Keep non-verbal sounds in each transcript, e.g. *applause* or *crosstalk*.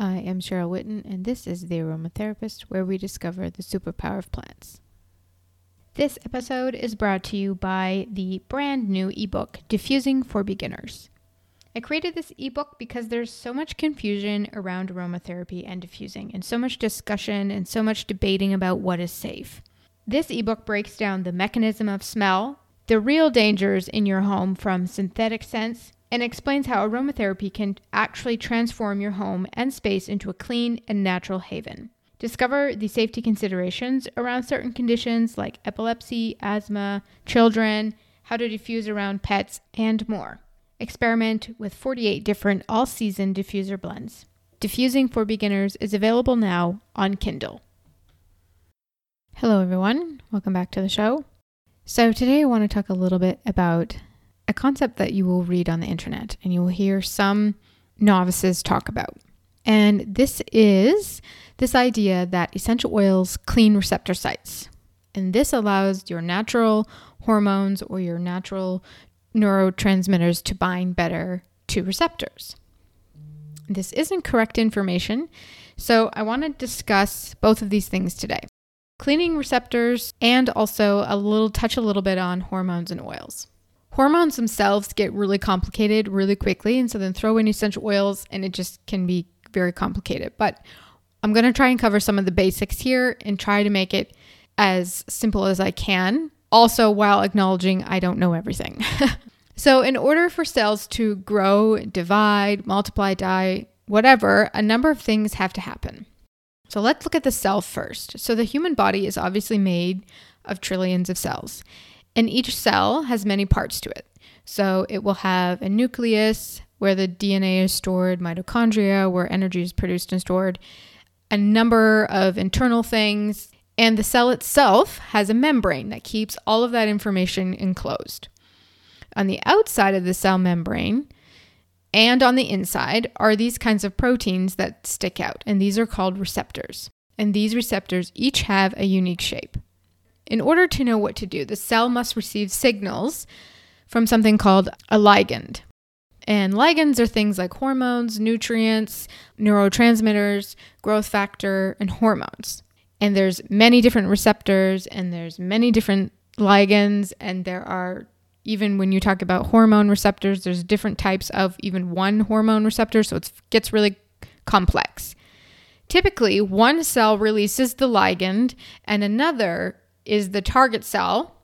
I am Cheryl Whitten, and this is The Aromatherapist, where we discover the superpower of plants. This episode is brought to you by the brand new ebook, Diffusing for Beginners. I created this ebook because there's so much confusion around aromatherapy and diffusing, and so much discussion and so much debating about what is safe. This ebook breaks down the mechanism of smell, the real dangers in your home from synthetic scents, and explains how aromatherapy can actually transform your home and space into a clean and natural haven. Discover the safety considerations around certain conditions like epilepsy, asthma, children, how to diffuse around pets, and more. Experiment with 48 different all season diffuser blends. Diffusing for Beginners is available now on Kindle. Hello, everyone. Welcome back to the show. So, today I want to talk a little bit about a concept that you will read on the internet and you will hear some novices talk about. And this is this idea that essential oils clean receptor sites. And this allows your natural hormones or your natural neurotransmitters to bind better to receptors. This isn't correct information, so I want to discuss both of these things today cleaning receptors and also a little touch a little bit on hormones and oils. Hormones themselves get really complicated really quickly, and so then throw in essential oils and it just can be very complicated. But I'm going to try and cover some of the basics here and try to make it as simple as I can, also while acknowledging I don't know everything. *laughs* so, in order for cells to grow, divide, multiply, die, whatever, a number of things have to happen. So, let's look at the cell first. So, the human body is obviously made of trillions of cells and each cell has many parts to it. So it will have a nucleus where the DNA is stored, mitochondria where energy is produced and stored, a number of internal things, and the cell itself has a membrane that keeps all of that information enclosed. On the outside of the cell membrane and on the inside are these kinds of proteins that stick out, and these are called receptors. And these receptors each have a unique shape. In order to know what to do, the cell must receive signals from something called a ligand. And ligands are things like hormones, nutrients, neurotransmitters, growth factor, and hormones. And there's many different receptors and there's many different ligands and there are even when you talk about hormone receptors, there's different types of even one hormone receptor, so it gets really complex. Typically, one cell releases the ligand and another is the target cell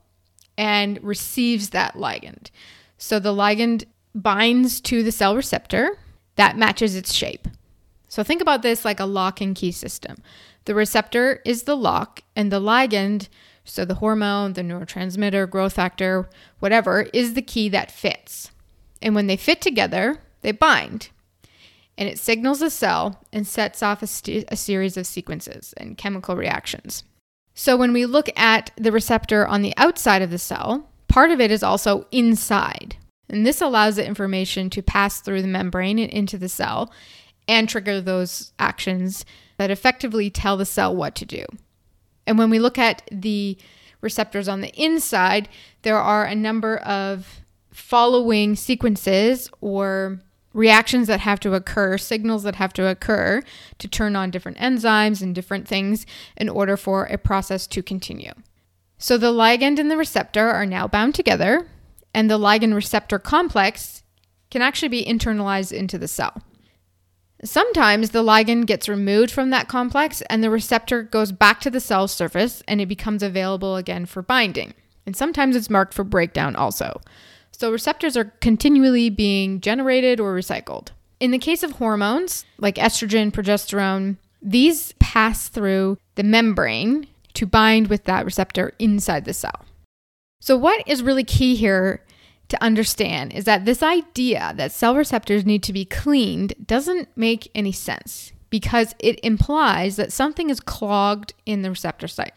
and receives that ligand. So the ligand binds to the cell receptor that matches its shape. So think about this like a lock and key system. The receptor is the lock, and the ligand, so the hormone, the neurotransmitter, growth factor, whatever, is the key that fits. And when they fit together, they bind. And it signals the cell and sets off a, st- a series of sequences and chemical reactions. So when we look at the receptor on the outside of the cell, part of it is also inside. And this allows the information to pass through the membrane and into the cell and trigger those actions that effectively tell the cell what to do. And when we look at the receptors on the inside, there are a number of following sequences or reactions that have to occur, signals that have to occur to turn on different enzymes and different things in order for a process to continue. So the ligand and the receptor are now bound together, and the ligand receptor complex can actually be internalized into the cell. Sometimes the ligand gets removed from that complex and the receptor goes back to the cell surface and it becomes available again for binding. And sometimes it's marked for breakdown also. So receptors are continually being generated or recycled. In the case of hormones like estrogen, progesterone, these pass through the membrane to bind with that receptor inside the cell. So, what is really key here to understand is that this idea that cell receptors need to be cleaned doesn't make any sense because it implies that something is clogged in the receptor site.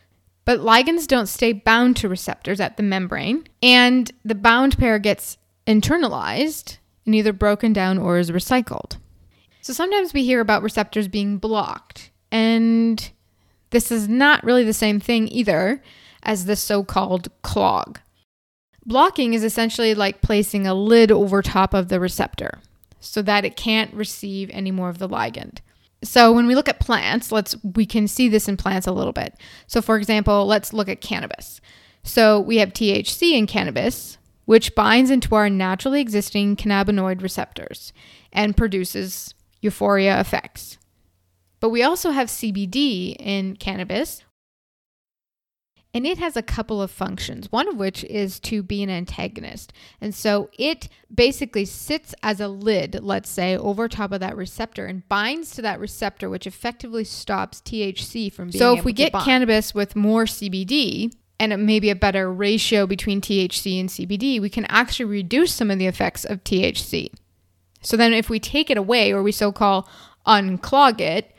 But ligands don't stay bound to receptors at the membrane, and the bound pair gets internalized and either broken down or is recycled. So sometimes we hear about receptors being blocked, and this is not really the same thing either as the so called clog. Blocking is essentially like placing a lid over top of the receptor so that it can't receive any more of the ligand. So when we look at plants, let's we can see this in plants a little bit. So for example, let's look at cannabis. So we have THC in cannabis, which binds into our naturally existing cannabinoid receptors and produces euphoria effects. But we also have CBD in cannabis, and it has a couple of functions, one of which is to be an antagonist. And so it basically sits as a lid, let's say, over top of that receptor and binds to that receptor, which effectively stops THC from being. So if we get bind. cannabis with more CBD, and maybe a better ratio between THC and CBD, we can actually reduce some of the effects of THC. So then, if we take it away, or we so call unclog it,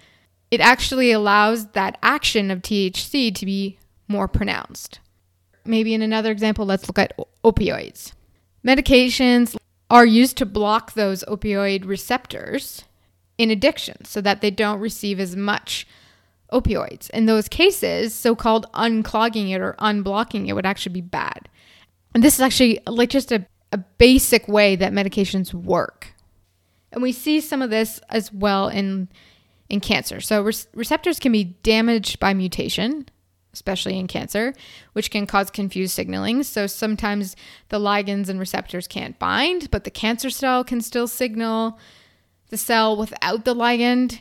it actually allows that action of THC to be more pronounced. Maybe in another example, let's look at opioids. Medications are used to block those opioid receptors in addiction so that they don't receive as much opioids. In those cases, so called unclogging it or unblocking it would actually be bad. And this is actually like just a, a basic way that medications work. And we see some of this as well in in cancer. So re- receptors can be damaged by mutation, especially in cancer, which can cause confused signaling. So sometimes the ligands and receptors can't bind, but the cancer cell can still signal the cell without the ligand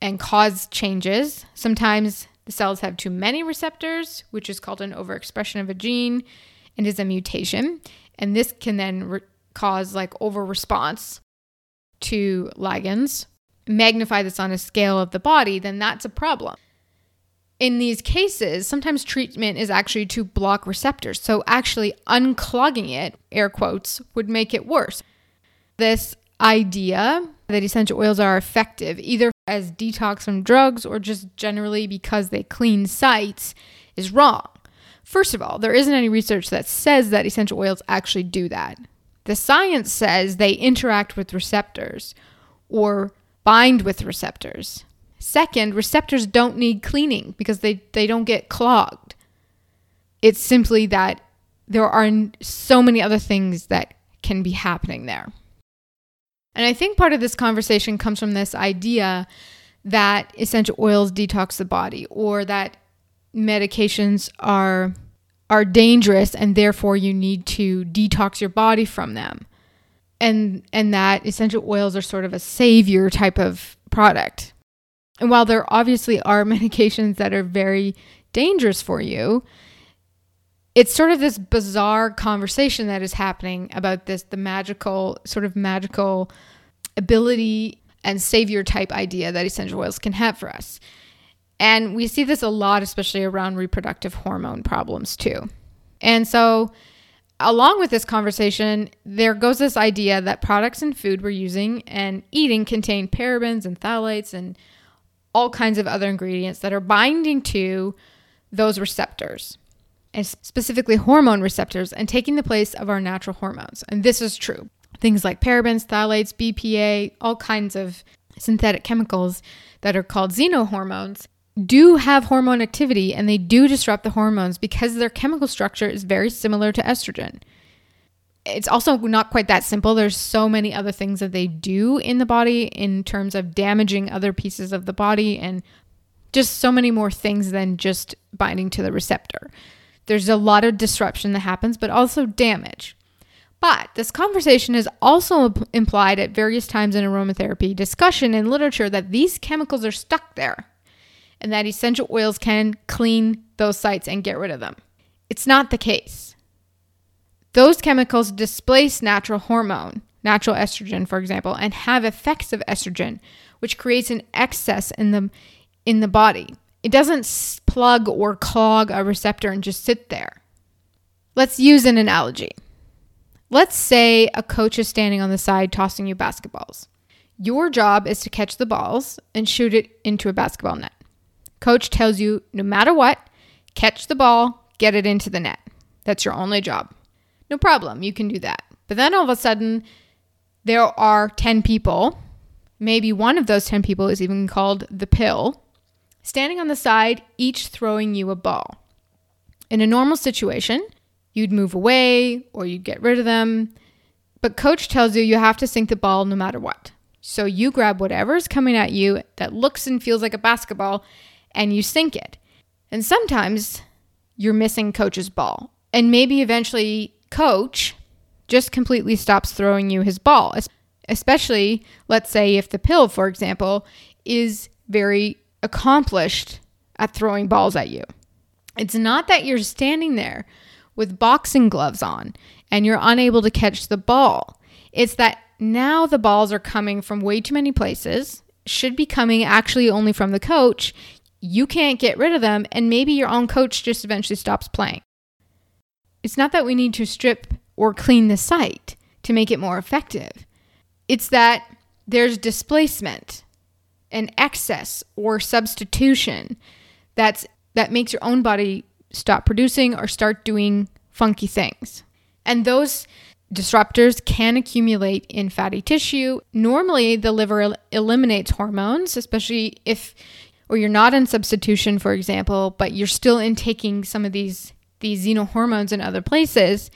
and cause changes. Sometimes the cells have too many receptors, which is called an overexpression of a gene and is a mutation. And this can then re- cause like over response to ligands. Magnify this on a scale of the body, then that's a problem in these cases, sometimes treatment is actually to block receptors. So actually unclogging it, air quotes, would make it worse. This idea that essential oils are effective either as detox from drugs or just generally because they clean sites is wrong. First of all, there isn't any research that says that essential oils actually do that. The science says they interact with receptors or bind with receptors. Second, receptors don't need cleaning because they, they don't get clogged. It's simply that there are so many other things that can be happening there. And I think part of this conversation comes from this idea that essential oils detox the body or that medications are are dangerous and therefore you need to detox your body from them. And and that essential oils are sort of a savior type of product. And while there obviously are *laughs* medications that are very dangerous for you, it's sort of this bizarre conversation that is happening about this the magical sort of magical ability and savior type idea that essential oils can have for us. And we see this a lot, especially around reproductive hormone problems, too. And so, along with this conversation, there goes this idea that products and food we're using and eating contain parabens and phthalates and all kinds of other ingredients that are binding to those receptors, and specifically hormone receptors, and taking the place of our natural hormones. And this is true. Things like parabens, phthalates, BPA, all kinds of synthetic chemicals that are called xenohormones do have hormone activity and they do disrupt the hormones because their chemical structure is very similar to estrogen it's also not quite that simple. There's so many other things that they do in the body in terms of damaging other pieces of the body and just so many more things than just binding to the receptor. There's a lot of disruption that happens, but also damage. But this conversation is also implied at various times in aromatherapy discussion in literature that these chemicals are stuck there and that essential oils can clean those sites and get rid of them. It's not the case. Those chemicals displace natural hormone, natural estrogen, for example, and have effects of estrogen, which creates an excess in the in the body. It doesn't plug or clog a receptor and just sit there. Let's use an analogy. Let's say a coach is standing on the side tossing you basketballs. Your job is to catch the balls and shoot it into a basketball net. Coach tells you no matter what, catch the ball, get it into the net. That's your only job. No problem, you can do that. But then all of a sudden, there are 10 people, maybe one of those 10 people is even called the pill, standing on the side, each throwing you a ball. In a normal situation, you'd move away or you'd get rid of them. But coach tells you you have to sink the ball no matter what. So you grab whatever's coming at you that looks and feels like a basketball and you sink it. And sometimes you're missing coach's ball. And maybe eventually coach just completely stops throwing you his ball. Especially, let's say, if the pill, for example, is very accomplished at throwing balls at you. It's not that you're standing there with boxing gloves on and you're unable to catch the ball. It's that now the balls are coming from way too many places, should be coming actually only from the coach. You can't get rid of them, and maybe your own coach just eventually stops playing. It's not that we need to strip or clean the site to make it more effective. It's that there's displacement and excess or substitution that's that makes your own body stop producing or start doing funky things. And those disruptors can accumulate in fatty tissue. Normally, the liver el- eliminates hormones, especially if or you're not in substitution, for example, but you're still intaking some of these these xenohormones in other places.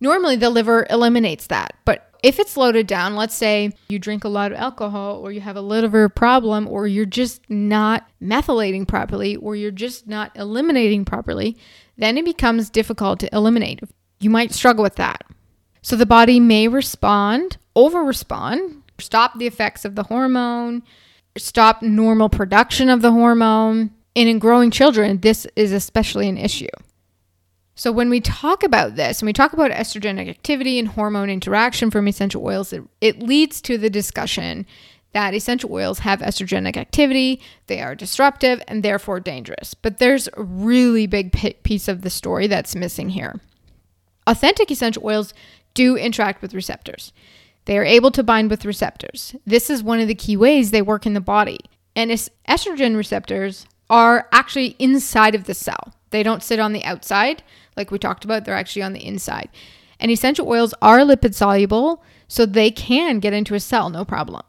Normally, the liver eliminates that, but if it's loaded down, let's say you drink a lot of alcohol or you have a liver problem or you're just not methylating properly or you're just not eliminating properly, then it becomes difficult to eliminate. You might struggle with that. So the body may respond, over respond, stop the effects of the hormone, stop normal production of the hormone. And in growing children, this is especially an issue. So, when we talk about this, and we talk about estrogenic activity and hormone interaction from essential oils, it, it leads to the discussion that essential oils have estrogenic activity, they are disruptive, and therefore dangerous. But there's a really big piece of the story that's missing here. Authentic essential oils do interact with receptors. They are able to bind with receptors. This is one of the key ways they work in the body. And estrogen receptors are actually inside of the cell. They don't sit on the outside like we talked about, they're actually on the inside. And essential oils are lipid soluble, so they can get into a cell no problem.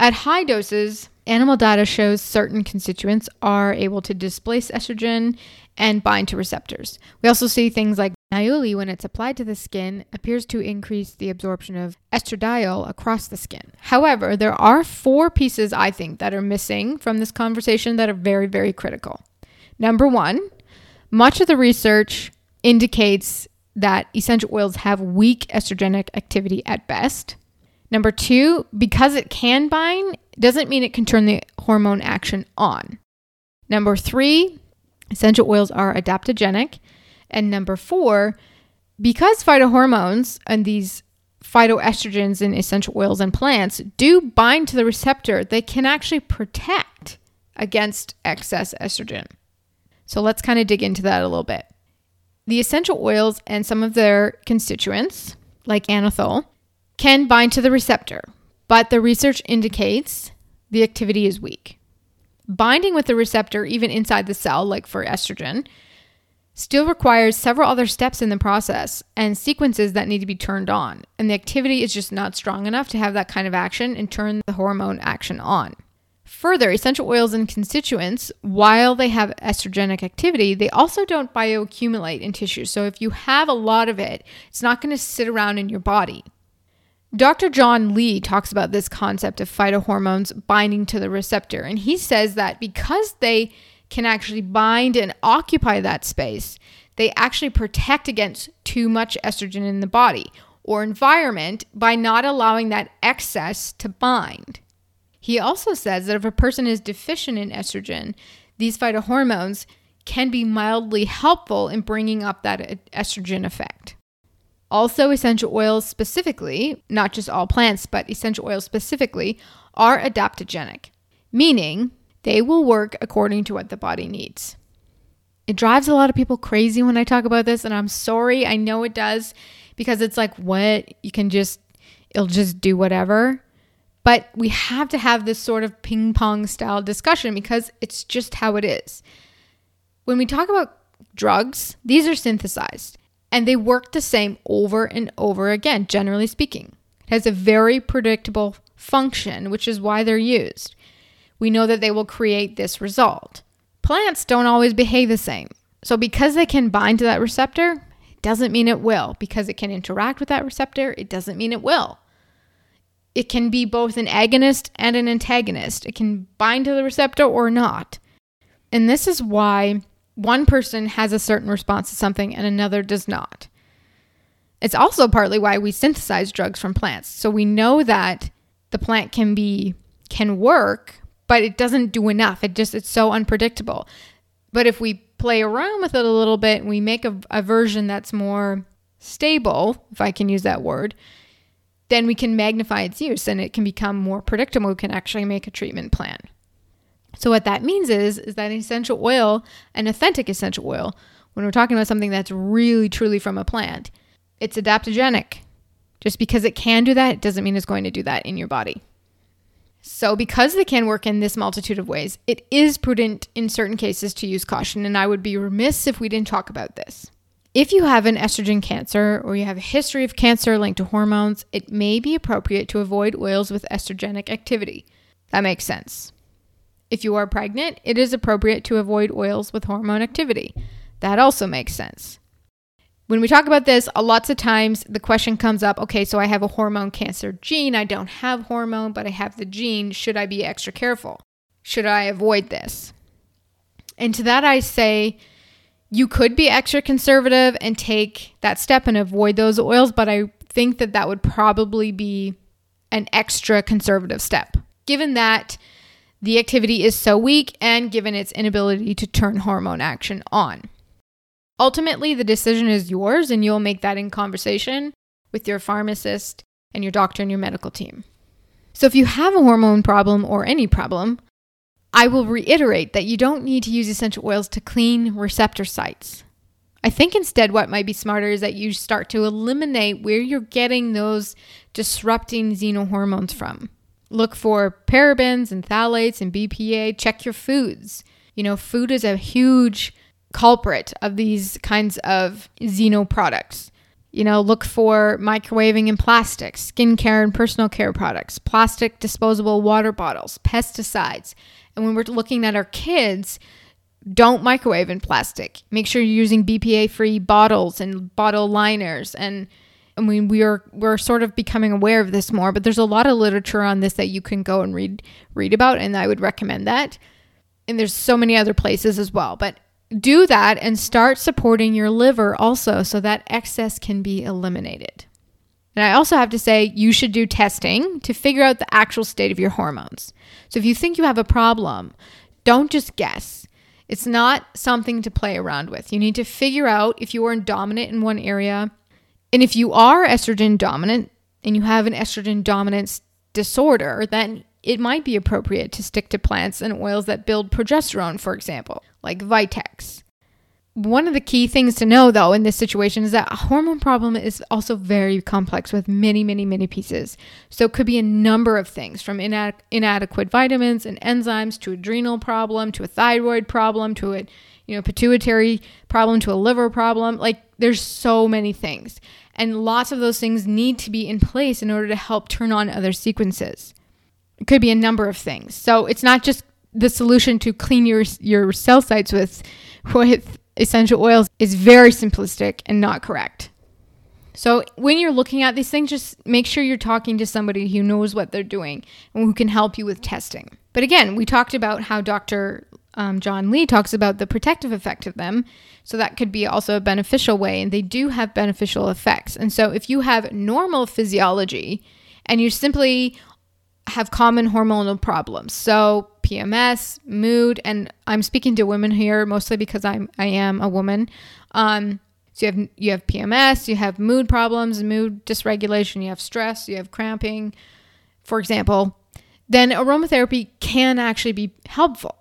At high doses, animal data shows certain constituents are able to displace estrogen and bind to receptors. We also see things like niaouli, when it's applied to the skin, appears to increase the absorption of estradiol across the skin. However, there are four pieces I think that are missing from this conversation that are very, very critical. Number one, much of the research indicates that essential oils have weak estrogenic activity at best. Number two, because it can bind, doesn't mean it can turn the hormone action on. Number three, essential oils are adaptogenic. And number four, because phytohormones and these phytoestrogens in essential oils and plants do bind to the receptor, they can actually protect against excess estrogen. So let's kind of dig into that a little bit. The essential oils and some of their constituents, like anethole, can bind to the receptor, but the research indicates the activity is weak. Binding with the receptor, even inside the cell, like for estrogen, still requires several other steps in the process and sequences that need to be turned on. And the activity is just not strong enough to have that kind of action and turn the hormone action on. Further, essential oils and constituents, while they have estrogenic activity, they also don't bioaccumulate in tissue. So if you have a lot of it, it's not going to sit around in your body. Dr. John Lee talks about this concept of phytohormones binding to the receptor, and he says that because they can actually bind and occupy that space, they actually protect against too much estrogen in the body or environment by not allowing that excess to bind. He also says that if a person is deficient in estrogen, these phytohormones can be mildly helpful in bringing up that estrogen effect. Also, essential oils specifically, not just all plants, but essential oils specifically, are adaptogenic, meaning they will work according to what the body needs. It drives a lot of people crazy when I talk about this, and I'm sorry, I know it does, because it's like, what? You can just, it'll just do whatever. But we have to have this sort of ping pong style discussion because it's just how it is. When we talk about drugs, these are synthesized and they work the same over and over again, generally speaking. It has a very predictable function, which is why they're used. We know that they will create this result. Plants don't always behave the same. So, because they can bind to that receptor, it doesn't mean it will. Because it can interact with that receptor, it doesn't mean it will it can be both an agonist and an antagonist. It can bind to the receptor or not. And this is why one person has a certain response to something and another does not. It's also partly why we synthesize drugs from plants. So we know that the plant can be can work, but it doesn't do enough. It just it's so unpredictable. But if we play around with it a little bit and we make a, a version that's more stable, if I can use that word, then we can magnify its use and it can become more predictable. We can actually make a treatment plan. So what that means is is that an essential oil, an authentic essential oil, when we're talking about something that's really truly from a plant, it's adaptogenic. Just because it can do that, it doesn't mean it's going to do that in your body. So, because they can work in this multitude of ways, it is prudent in certain cases to use caution, and I would be remiss if we didn't talk about this. If you have an estrogen cancer or you have a history of cancer linked to hormones, it may be appropriate to avoid oils with estrogenic activity. That makes sense. If you are pregnant, it is appropriate to avoid oils with hormone activity. That also makes sense. When we talk about this, lots of times the question comes up okay, so I have a hormone cancer gene. I don't have hormone, but I have the gene. Should I be extra careful? Should I avoid this? And to that, I say, you could be extra conservative and take that step and avoid those oils, but I think that that would probably be an extra conservative step, given that the activity is so weak and given its inability to turn hormone action on. Ultimately, the decision is yours, and you'll make that in conversation with your pharmacist and your doctor and your medical team. So, if you have a hormone problem or any problem, I will reiterate that you don't need to use essential oils to clean receptor sites. I think instead, what might be smarter is that you start to eliminate where you're getting those disrupting xenohormones from. Look for parabens and phthalates and BPA. Check your foods. You know, food is a huge culprit of these kinds of xeno products. You know, look for microwaving and plastics, skincare and personal care products, plastic disposable water bottles, pesticides. And when we're looking at our kids, don't microwave in plastic. Make sure you're using BPA free bottles and bottle liners. And I mean, we are we're sort of becoming aware of this more, but there's a lot of literature on this that you can go and read read about, and I would recommend that. And there's so many other places as well. But do that and start supporting your liver also so that excess can be eliminated. And I also have to say, you should do testing to figure out the actual state of your hormones. So if you think you have a problem, don't just guess. It's not something to play around with. You need to figure out if you are dominant in one area. And if you are estrogen dominant and you have an estrogen dominance disorder, then it might be appropriate to stick to plants and oils that build progesterone, for example, like Vitex. One of the key things to know, though, in this situation is that a hormone problem is also very complex with many, many, many pieces. So it could be a number of things from inad- inadequate vitamins and enzymes to adrenal problem to a thyroid problem to a you know pituitary problem to a liver problem. Like there's so many things, and lots of those things need to be in place in order to help turn on other sequences. It could be a number of things. So it's not just the solution to clean your your cell sites with with essential oils is very simplistic and not correct. So when you're looking at these things, just make sure you're talking to somebody who knows what they're doing and who can help you with testing. But again, we talked about how Dr. Um, John Lee talks about the protective effect of them. So that could be also a beneficial way, and they do have beneficial effects. And so if you have normal physiology and you simply have common hormonal problems. So PMS, mood, and I'm speaking to women here mostly because I'm I am a woman. Um, so you have you have PMS, you have mood problems, mood dysregulation, you have stress, you have cramping, for example. Then aromatherapy can actually be helpful.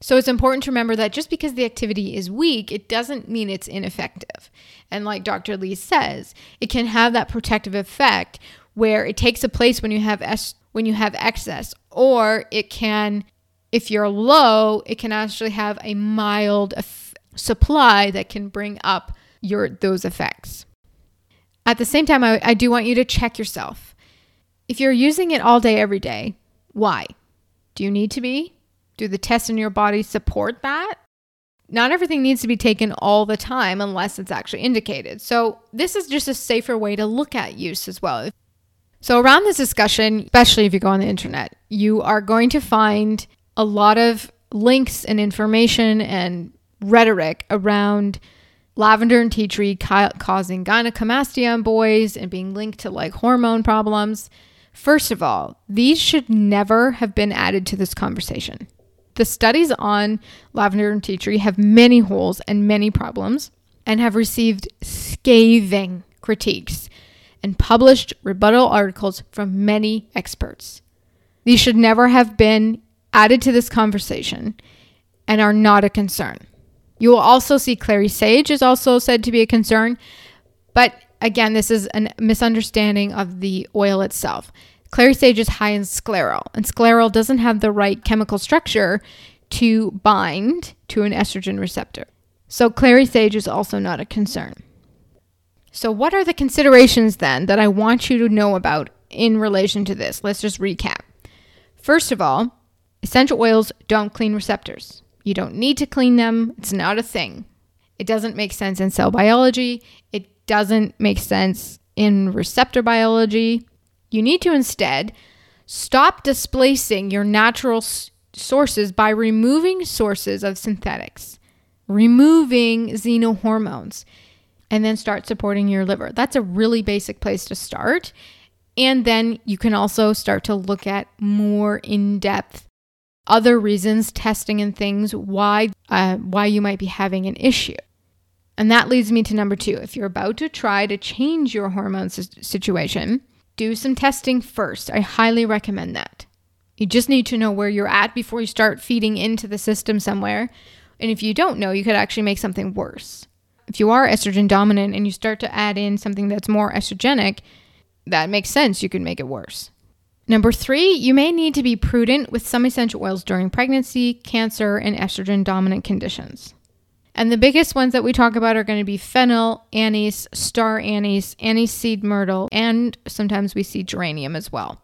So it's important to remember that just because the activity is weak, it doesn't mean it's ineffective. And like Dr. Lee says, it can have that protective effect where it takes a place when you have est- when you have excess, or it can, if you're low, it can actually have a mild supply that can bring up your those effects. At the same time, I, I do want you to check yourself. If you're using it all day, every day, why? Do you need to be? Do the tests in your body support that? Not everything needs to be taken all the time unless it's actually indicated. So, this is just a safer way to look at use as well. So, around this discussion, especially if you go on the internet, you are going to find a lot of links and information and rhetoric around lavender and tea tree ca- causing gynecomastia in boys and being linked to like hormone problems. First of all, these should never have been added to this conversation. The studies on lavender and tea tree have many holes and many problems and have received scathing critiques and published rebuttal articles from many experts. These should never have been added to this conversation and are not a concern. You will also see clary sage is also said to be a concern, but again, this is a misunderstanding of the oil itself. Clary sage is high in sclareol, and sclareol doesn't have the right chemical structure to bind to an estrogen receptor. So, clary sage is also not a concern. So, what are the considerations then that I want you to know about in relation to this? Let's just recap. First of all, essential oils don't clean receptors. You don't need to clean them, it's not a thing. It doesn't make sense in cell biology, it doesn't make sense in receptor biology. You need to instead stop displacing your natural s- sources by removing sources of synthetics, removing xenohormones and then start supporting your liver. That's a really basic place to start. And then you can also start to look at more in depth other reasons, testing and things, why, uh, why you might be having an issue. And that leads me to number two. If you're about to try to change your hormone situation, do some testing first. I highly recommend that. You just need to know where you're at before you start feeding into the system somewhere. And if you don't know, you could actually make something worse if you are estrogen dominant and you start to add in something that's more estrogenic, that makes sense. You can make it worse. Number three, you may need to be prudent with some essential oils during pregnancy, cancer, and estrogen dominant conditions. And the biggest ones that we talk about are going to be fennel, anise, star anise, anise seed myrtle, and sometimes we see geranium as well.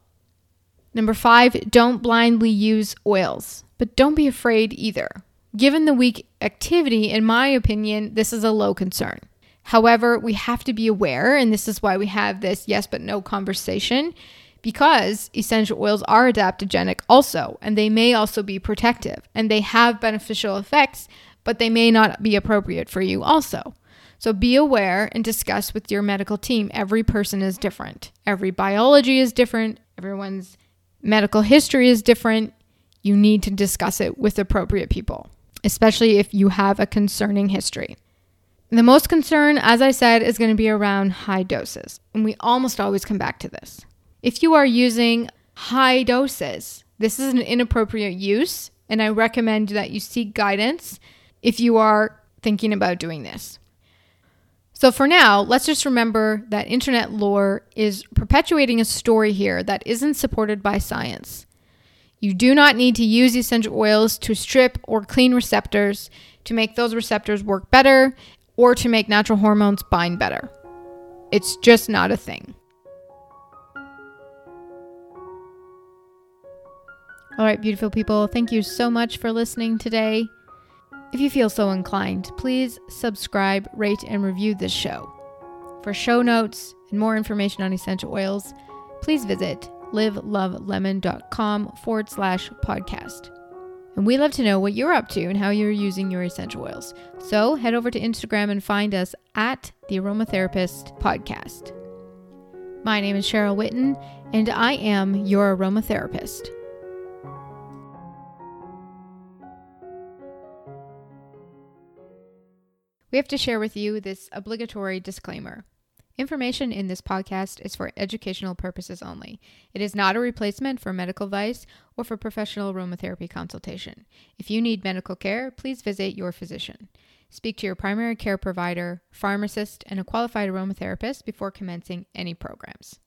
Number five, don't blindly use oils, but don't be afraid either. Given the weak activity, in my opinion, this is a low concern. However, we have to be aware, and this is why we have this yes but no conversation, because essential oils are adaptogenic also, and they may also be protective, and they have beneficial effects, but they may not be appropriate for you also. So be aware and discuss with your medical team. Every person is different, every biology is different, everyone's medical history is different. You need to discuss it with appropriate people especially if you have a concerning history. The most concern, as I said, is going to be around high doses. And we almost always come back to this. If you are using high doses, this is an inappropriate use, and I recommend that you seek guidance if you are thinking about doing this. So, for now, let's just remember that internet lore is perpetuating a story here that isn't supported by science. You do not need to use essential oils to strip or clean receptors to make those receptors work better or to make natural hormones bind better. It's just not a thing. All right, beautiful people, thank you so much for listening today. If you feel so inclined, please subscribe, rate, and review this show. For show notes and more information on essential oils, please visit livelovelemon.com forward slash podcast. And we love to know what you're up to and how you're using your essential oils. So head over to Instagram and find us at the Aromatherapist Podcast. My name is Cheryl Whitten, and I am your aromatherapist. We have to share with you this obligatory disclaimer. Information in this podcast is for educational purposes only. It is not a replacement for medical advice or for professional aromatherapy consultation. If you need medical care, please visit your physician. Speak to your primary care provider, pharmacist, and a qualified aromatherapist before commencing any programs.